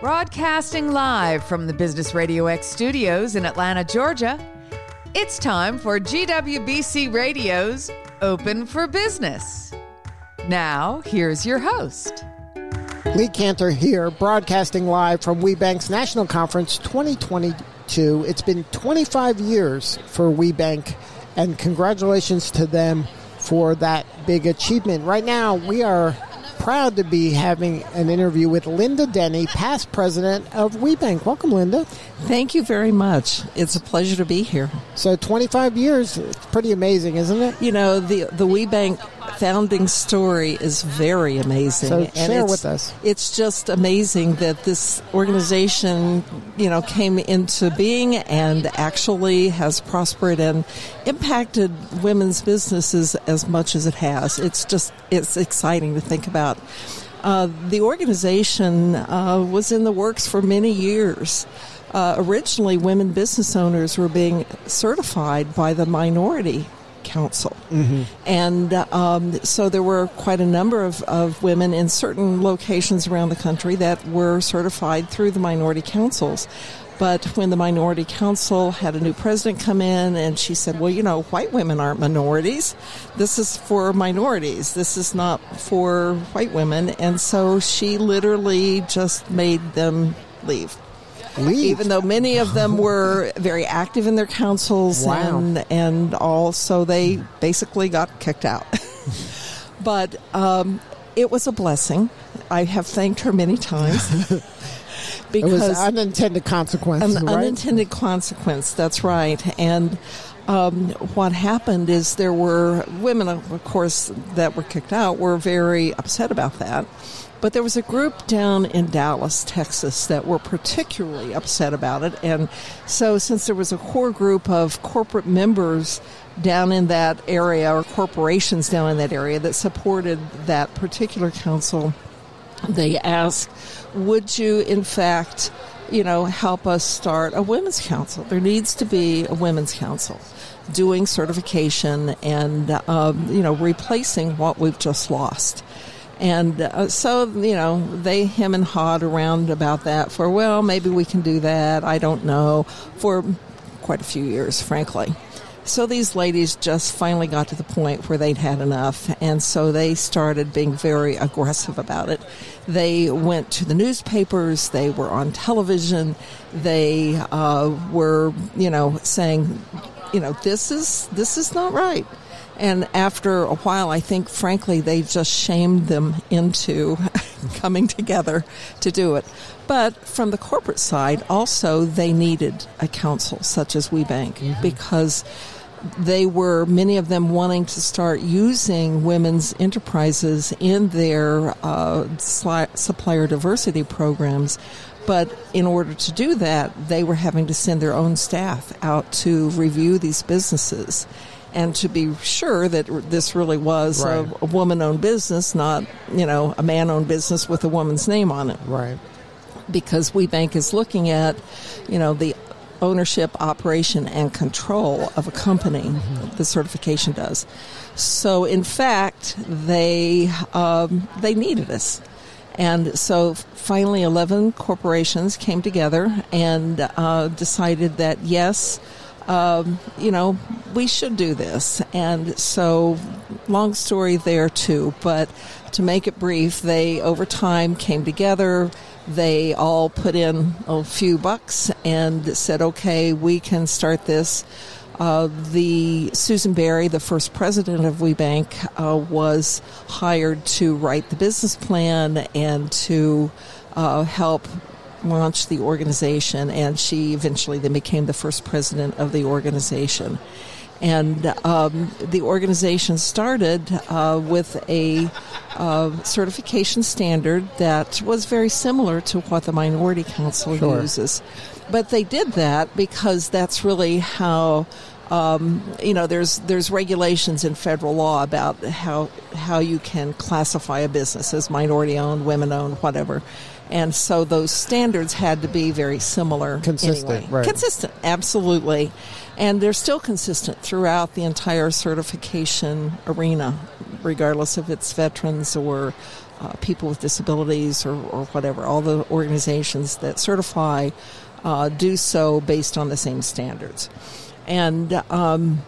Broadcasting live from the Business Radio X studios in Atlanta, Georgia, it's time for GWBC Radio's Open for Business. Now, here's your host. Lee Kantor here, broadcasting live from WBENC's National Conference 2022. It's been 25 years for WBENC, and congratulations to them for that big achievement. Right now, we are proud to be having an interview with Linda Denny, past president of WBENC. Welcome, Linda. Thank you very much. It's a pleasure to be here. So, 25 years, it's pretty amazing, isn't it? You know, the the WBENC founding story is very amazing. So, and share it's, with us. It's just amazing that this organization, you know, came into being and actually has prospered and impacted women's businesses as much as it has. It's just it's exciting to think about. Uh, the organization uh, was in the works for many years. Uh, originally, women business owners were being certified by the Minority Council. And um, so there were quite a number of, of women in certain locations around the country that were certified through the Minority Councils. But when the Minority Council had a new president come in and she said, well, you know, white women aren't minorities. This is for minorities. This is not for white women. And so she literally just made them leave Leave. even though many of them were very active in their councils Wow. and and all, so they basically got kicked out. but um, it was a blessing. I have thanked her many times it because unintended consequence. an right? unintended consequence. That's right. And um, what happened is there were women, of course, that were kicked out were very upset about that. But there was a group down in Dallas, Texas, that were particularly upset about it. And so, since there was a core group of corporate members down in that area, or corporations down in that area, that supported that particular council, they asked, would you in fact, you know, help us start a women's council? There needs to be a women's council doing certification and, um, you know, replacing what we've just lost. And uh, so, you know, they hem and hawed around about that for, well, maybe we can do that. I don't know. For quite a few years, frankly. So these ladies just finally got to the point where they'd had enough, and so they started being very aggressive about it. They went to the newspapers, they were on television, they uh, were, you know, saying, you know, this is this is not right. And after a while, I think, frankly, they just shamed them into coming together to do it. But from the corporate side, also, they needed a council such as WBENC because they were, many of them, wanting to start using women's enterprises in their uh, sli- supplier diversity programs. But in order to do that, they were having to send their own staff out to review these businesses and to be sure that this really was Right. a, a woman-owned business, not you know a man-owned business with a woman's name on it. right. Because WBENC is looking at, you know, the ownership, operation, and control of a company. The certification does. So, in fact, they um, they needed us. And so finally, 11 corporations came together and uh, decided that yes, um, you know, we should do this. And so, long story there too, but to make it brief, they over time came together. They all put in a few bucks and said, okay, we can start this. Uh, the Susan Bari, the first president of WBENC, uh, was hired to write the business plan and to uh, help launch the organization. And she eventually then became the first president of the organization. And um, the organization started uh, with a uh, certification standard that was very similar to what the Minority Council Sure. uses. But they did that because that's really how um, you know there's there's regulations in federal law about how how you can classify a business as minority owned, women owned, whatever. And so those standards had to be very similar. Consistent, anyway. right. Consistent, absolutely. And they're still consistent throughout the entire certification arena. regardless if it's veterans or uh, people with disabilities or, or whatever. All the organizations that certify uh, do so based on the same standards. And um,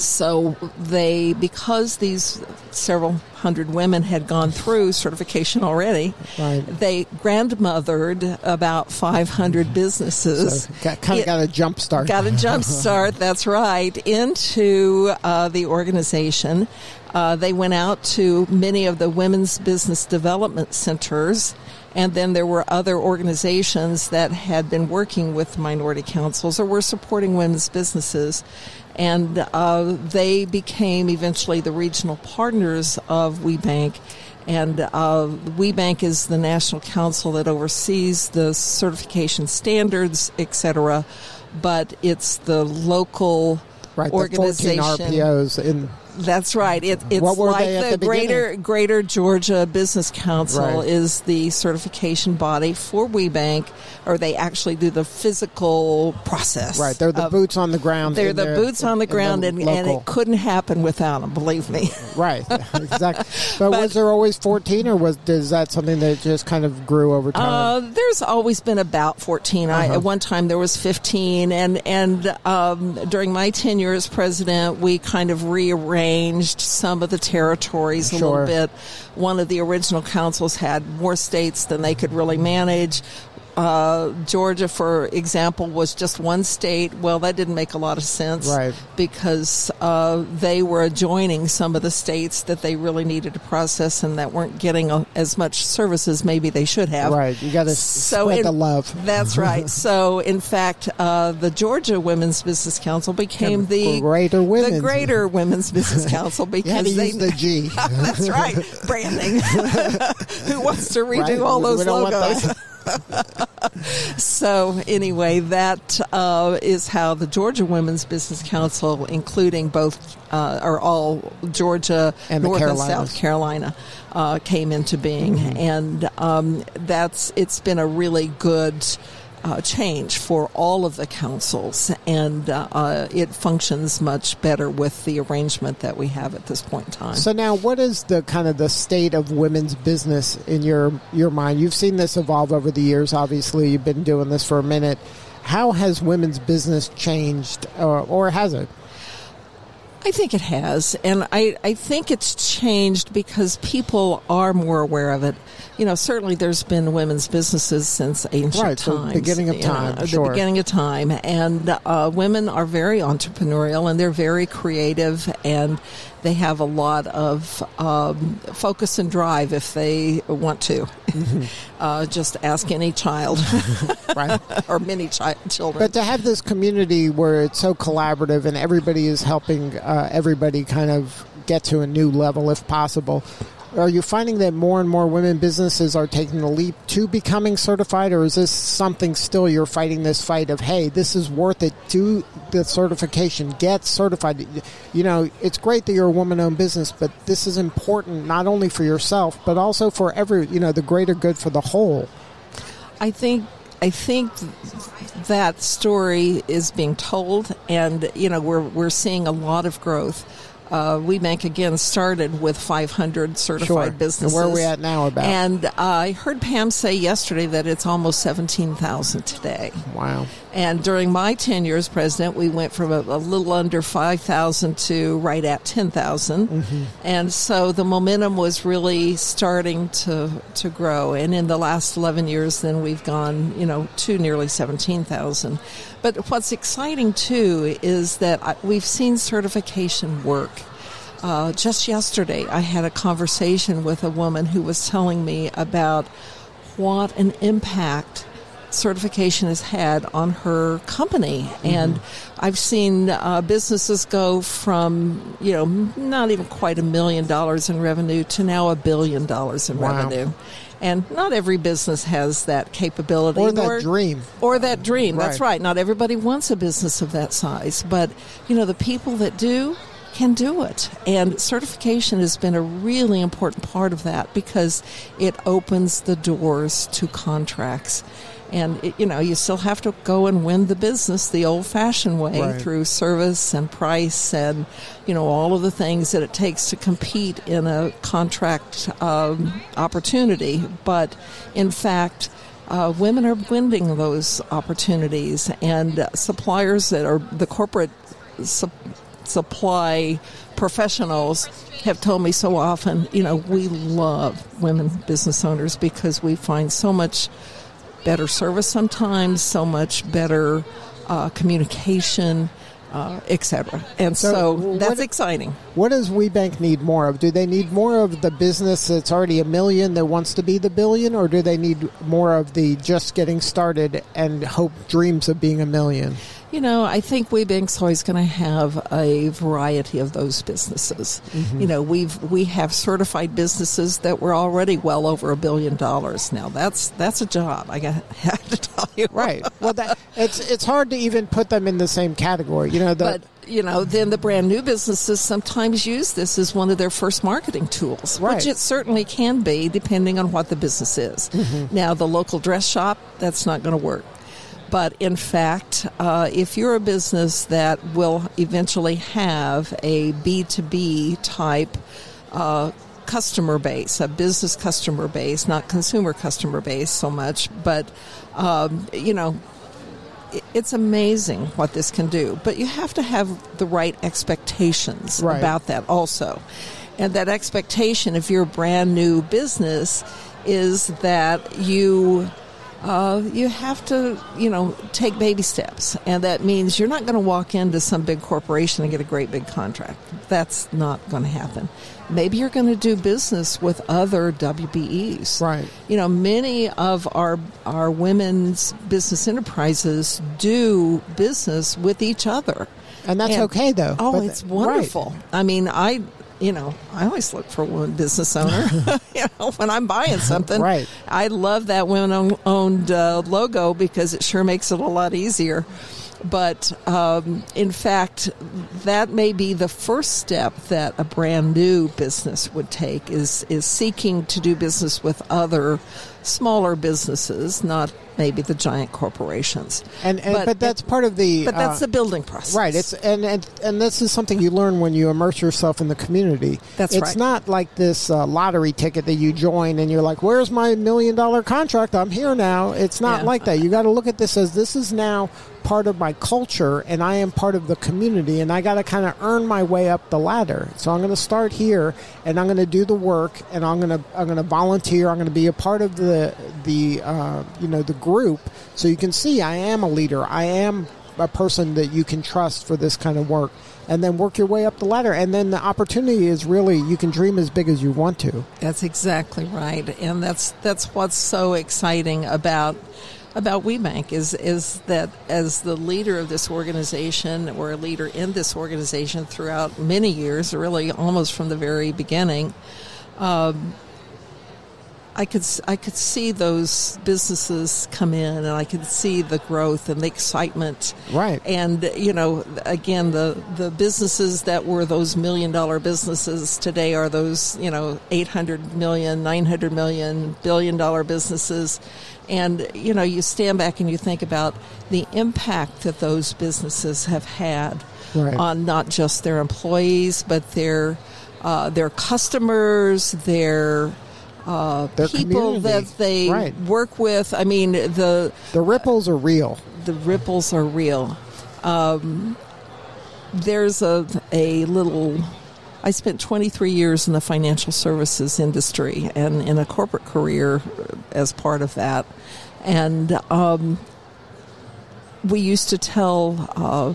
so they, because these several hundred women had gone through certification already, Right. they grandmothered about 500 businesses. So got, kind of It- got a jump start. Got a jump start, that's right, into uh, the organization. Uh, they went out to many of the women's business development centers, and then there were other organizations that had been working with minority councils or were supporting women's businesses. And uh, they became eventually the regional partners of WBENC. And uh, WBENC is the national council that oversees the certification standards, et cetera. But it's the local right, the 14 organization. RPOs in That's right. It, it's What were like the, the Greater? Greater Georgia Business Council Right. is the certification body for WBENC, or they actually do the physical process. right. They're the of- boots on the ground. They're the boots on the ground, and, and it couldn't happen without them. Believe me. right, exactly. But, But- was there always 14, or was is that something that just kind of grew over time? Uh, there's always been about 14. I, Uh-huh. at one time there was 15, and and um, during my tenure as president, we kind of rearranged some of the territories a Sure. little bit. One of the original councils had more states than they could really manage. Uh, Georgia, for example, was just one state. Well, that didn't make a lot of sense, Right. Because uh, they were adjoining some of the states that they really needed to process and that weren't getting uh, as much service as maybe they should have. right. You got to So spread in- the love. That's right. So, in fact, uh, the Georgia Women's Business Council became the Greater Women's. the Greater Women's Business Council because they. the G. that's right, branding. Who wants to redo Right. all those We don't want logos? So anyway, that uh, is how the Georgia Women's Business Council, including both, uh, or all Georgia, And North and Mm-hmm. South Carolina, uh, came into being, and um, that's it's been a really good. Uh, change for all of the councils, and uh, uh, it functions much better with the arrangement that we have at this point in time. So now, what is the kind of the state of women's business in your your mind? You've seen this evolve over the years. Obviously, you've been doing this for a minute. How has women's business changed, or, or has it? I think it has, and I, I think it's changed because people are more aware of it. You know, certainly there's been women's businesses since ancient Right, times. beginning of you know, time, the beginning of time, and uh, women are very entrepreneurial and they're very creative, and they have a lot of um, focus and drive if they want to. Mm-hmm. uh, just ask any child Right. or many chi- children. But to have this community where it's so collaborative and everybody is helping uh, everybody kind of get to a new level if possible, are you finding that more and more women businesses are taking the leap to becoming certified, or is this something still you're fighting this fight of, hey, this is worth it, do the certification, get certified? You know, it's great that you're a woman owned business, but this is important not only for yourself, but also for every, you know, the greater good for the whole. I think I think that story is being told, and you know we're we're seeing a lot of growth. Uh, WBENC again started with 500 certified Sure. And businesses. where are we at now about? And uh, I heard Pam say yesterday that it's almost 17,000 today. Wow. And during my tenure as president, we went from a, a little under 5,000 to right at 10,000. Mm-hmm. And so the momentum was really starting to, to grow. And in the last 11 years, then we've gone, you know, to nearly 17,000. But what's exciting too is that we've seen certification work. Uh, just yesterday, I had a conversation with a woman who was telling me about what an impact certification has had on her company. And I've seen uh, businesses go from, you know, not even quite a million dollars in revenue to now a billion dollars in Wow. revenue. And not every business has that capability. Or that nor- dream. Or that dream. That's Right. right. Not everybody wants a business of that size. But, you know, the people that do can do it. And certification has been a really important part of that because it opens the doors to contracts. And it, you know, you still have to go and win the business the old-fashioned way Right. through service and price and you know all of the things that it takes to compete in a contract um, opportunity. But in fact, uh, women are winning those opportunities, and uh, suppliers that are the corporate supply professionals have told me so often, you know, we love women business owners because we find so much better service sometimes, so much better uh, communication, uh, etc. And So so, what- that's exciting. What does WBENC need more of? Do they need more of the business that's already a million that wants to be the billion, or do they need more of the just getting started and hope dreams of being a million? You know, I think WBENC's always going to have a variety of those businesses. Mm-hmm. You know, we've we have certified businesses that were already well over a billion dollars. Now that's that's a job. I got have to tell you. Right. Well, that, it's it's hard to even put them in the same category. You know, the, But you know, then the brand new businesses sometimes use this as one of their first marketing tools, Right. which it certainly can be, depending on what the business is. Mm-hmm. Now, the local dress shop, that's not going to work. But in fact, uh, if you're a business that will eventually have a B2B type uh, customer base, a business customer base, not consumer customer base so much, but um, you know, it's amazing what this can do. But you have to have the right expectations Right. about that also. And that expectation, if you're a brand new business, is that you uh, you have to, you know, take baby steps, and that means you're not going to walk into some big corporation and get a great big contract. That's not going to happen. Maybe you're going to do business with other WBEs. Right. You know, many of our our women's business enterprises do business with each other, And that's okay, though. Oh, But- it's wonderful. I mean, I. You know, I always look for a woman business owner. you know, when I'm buying something, Right. I love that women-owned uh, logo because it sure makes it a lot easier. But um, in fact, that may be the first step that a brand new business would take is is seeking to do business with other smaller businesses, not maybe the giant corporations. and, and but, that's part of the but that's uh, the building process, Right. It's and, and and this is something you learn when you immerse yourself in the community. That's it's right. not like this uh, lottery ticket that you join and you're like, "Where's my million dollar contract? I'm here now." It's not Yeah. like that. You got to look at this as this is now part of my culture and I am part of the community and I got to kind of earn my way up the ladder. So I'm going to start here and I'm going to do the work and I'm going to I'm going to volunteer. I'm going to be a part of the the uh, you know the group so you can see I am a leader. I am a person that you can trust for this kind of work and then work your way up the ladder and then the opportunity is really you can dream as big as you want to That's exactly right, and that's that's what's so exciting about about WBENC is is that as the leader of this organization or a leader in this organization throughout many years, really almost from the very beginning. Um, I could I could see those businesses come in, and I could see the growth and the excitement Right. and you know again the the businesses that were those million dollar businesses today are those you know 800 million 900 million billion dollar businesses and you know you stand back and you think about the impact that those businesses have had Right. on not just their employees but their uh, their customers their uh, Their people community. that they Right. work with. I mean, the the ripples are real the ripples are real. Um, there's a a little. I spent 23 years in the financial services industry and in a corporate career as part of that, and um, we used to tell uh,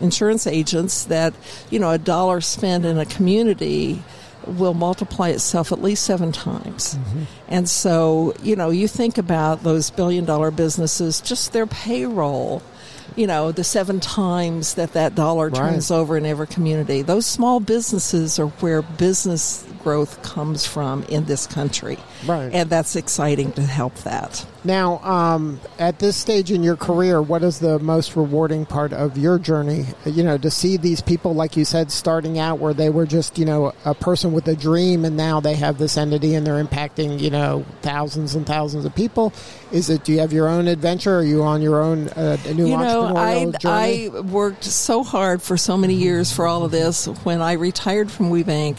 insurance agents that you know a dollar spent in a community will multiply itself at least seven times. And so, you know, you think about those billion dollar businesses, just their payroll, you know, the seven times that that dollar Right. turns over in every community. Those small businesses are where business growth comes from in this country. Right. And that's exciting to help that. Now, um, at this stage in your career, what is the most rewarding part of your journey? You know, to see these people, like you said, starting out where they were just, you know, a person with a dream and now they have this entity and they're impacting, you know, thousands and thousands of people. Is it, do you have your own adventure? Are you on your own uh, new you know, entrepreneurial I, journey? I worked so hard for so many years for all of this. When I retired from WBENC,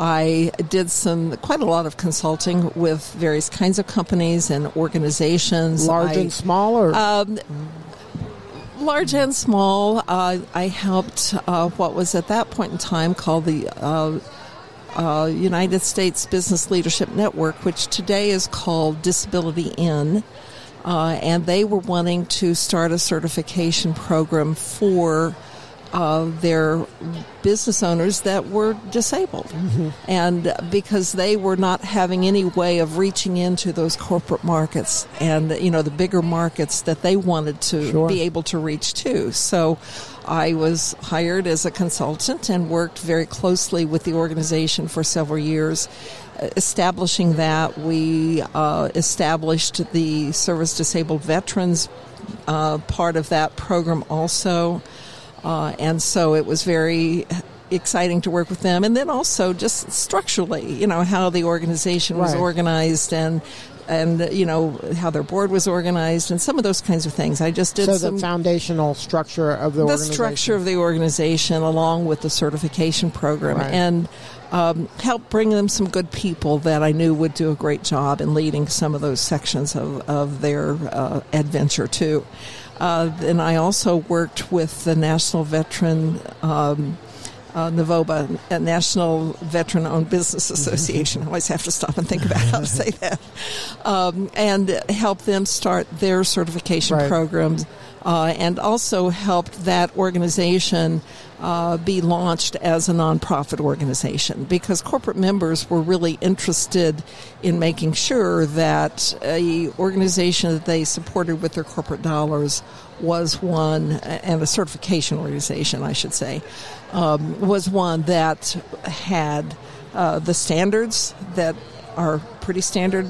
I did some quite a lot of consulting with various kinds of companies and organizations. Large I, and small, or um, large and small. Uh, I helped uh, what was at that point in time called the uh, uh, United States Business Leadership Network, which today is called Disability In. Uh, and they were wanting to start a certification program for uh, their business owners that were disabled. And because they were not having any way of reaching into those corporate markets and, you know, the bigger markets that they wanted to Sure. be able to reach to. So I was hired as a consultant and worked very closely with the organization for several years. Establishing that, we uh, established the service disabled veterans uh, part of that program also. Uh, and so it was very exciting to work with them. And then also just structurally, you know, how the organization was Right. organized and and you know how their board was organized and some of those kinds of things. I just did so some the foundational structure of the, the structure of the organization along with the certification program Right. and um, help bring them some good people that I knew would do a great job in leading some of those sections of, of their uh, adventure too. Uh, then I also worked with the National Veteran um, uh, NaVOBA, National Veteran Owned Business Association. I always have to stop and think about how to say that. Um, and help them start their certification Right. programs. Uh, and also helped that organization uh, be launched as a nonprofit organization because corporate members were really interested in making sure that a organization that they supported with their corporate dollars was one and a certification organization I should say um, was one that had uh, the standards that are pretty standard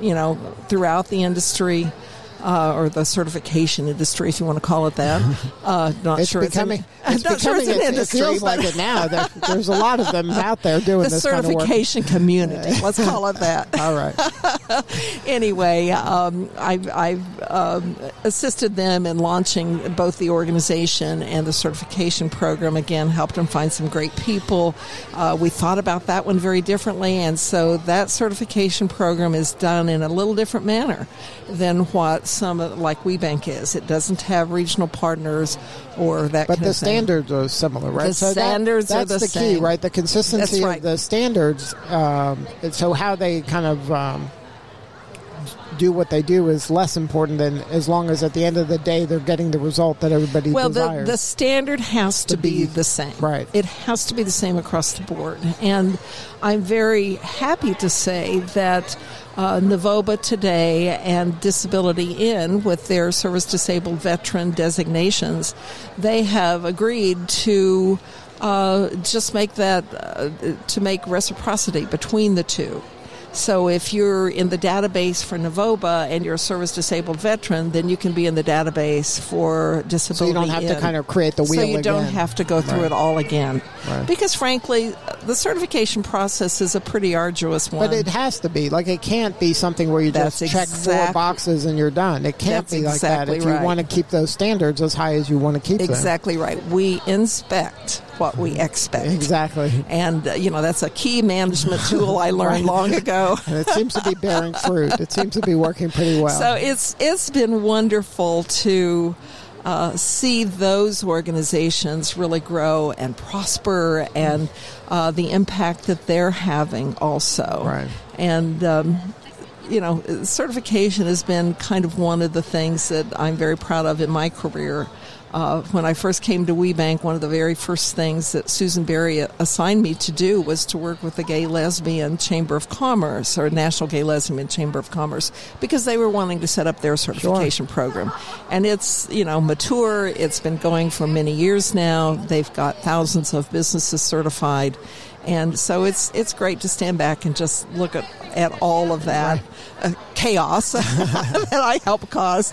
you know throughout the industry uh, or the certification industry, if you want to call it that. Uh, not It's sure becoming. it's, It's an, I'm not sure becoming. it's an it- industry, it feels like it now. There, there's a lot of them out there doing the this kind of work. certification community. Let's call it that. All right. anyway, um, I've, I've um, assisted them in launching both the organization and the certification program. Again, helped them find some great people. Uh, we thought about that one very differently, and so that certification program is done in a little different manner than what some like WBENC is. It doesn't have regional partners or that. But kind the of thing. standards are similar, right? The standards are that's the the key, same. right? The consistency right. of the standards. Um, so how they kind of um, do what they do is less important than as long as at the end of the day they're getting the result that everybody Well, the, desires. the standard has to To be, be- the same. right. It has to be the same across the board. And I'm very happy to say that uh, NaVOBA today and Disability In, with their service disabled veteran designations, they have agreed to uh, just make that, uh, to make reciprocity between the two. So if you're in the database for NaVOBA and you're a service disabled veteran, then you can be in the database for disability. so you don't have to kind of create the wheel So you don't have to go through Right. it all again. Right. Because frankly, the certification process is a pretty arduous one. But it has to be like it can't be something where you That's just check four boxes and you're done. It can't be like exactly that if you want to keep those standards as high as you want to keep them. exactly right. We inspect what we expect. Exactly. And, uh, you know, that's a key management tool I learned long ago. And it seems to be bearing fruit. It seems to be working pretty well. So it's it's been wonderful to uh, see those organizations really grow and prosper, and uh, the impact that they're having also. Right. And um, you know, certification has been kind of one of the things that I'm very proud of in my career. Uh, when I first came to WBENC, one of the very first things that Susan Bari assigned me to do was to work with the Gay Lesbian Chamber of Commerce or National Gay Lesbian Chamber of Commerce because they were wanting to set up their certification program. And it's, you know, mature. It's been going for many years now. They've got thousands of businesses certified. And so it's it's great to stand back and just look at, at all of that uh, chaos that I help cause.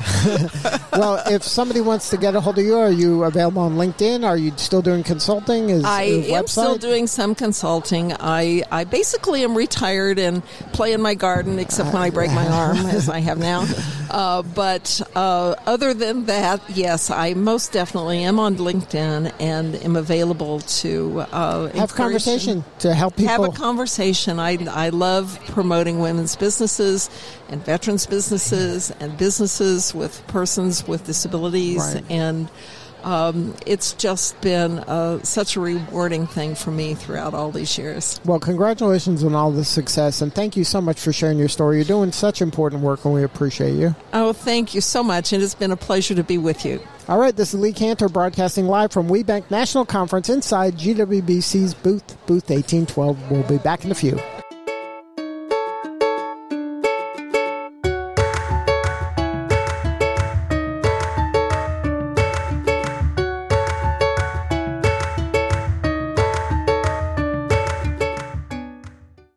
well, if somebody wants to get a hold of you, are you available on LinkedIn? Are you still doing consulting? Is I am website? still doing some consulting. I, I basically am retired and play in my garden, except when I break my arm, as I have now. Uh, but uh, other than that, yes, I most definitely am on LinkedIn and am available to uh, have conversation to help people. have a conversation. I, I love promoting women's businesses and veterans businesses and businesses with persons with disabilities. Right. And um, it's just been uh, such a rewarding thing for me throughout all these years. well, congratulations on all the success, and thank you so much for sharing your story. You're doing such important work, and we appreciate you. Oh, thank you so much. And It has been a pleasure to be with you. All right, this is Lee Kantor broadcasting live from WBENC National Conference inside GWBC's booth, booth 1812. We'll be back in a few.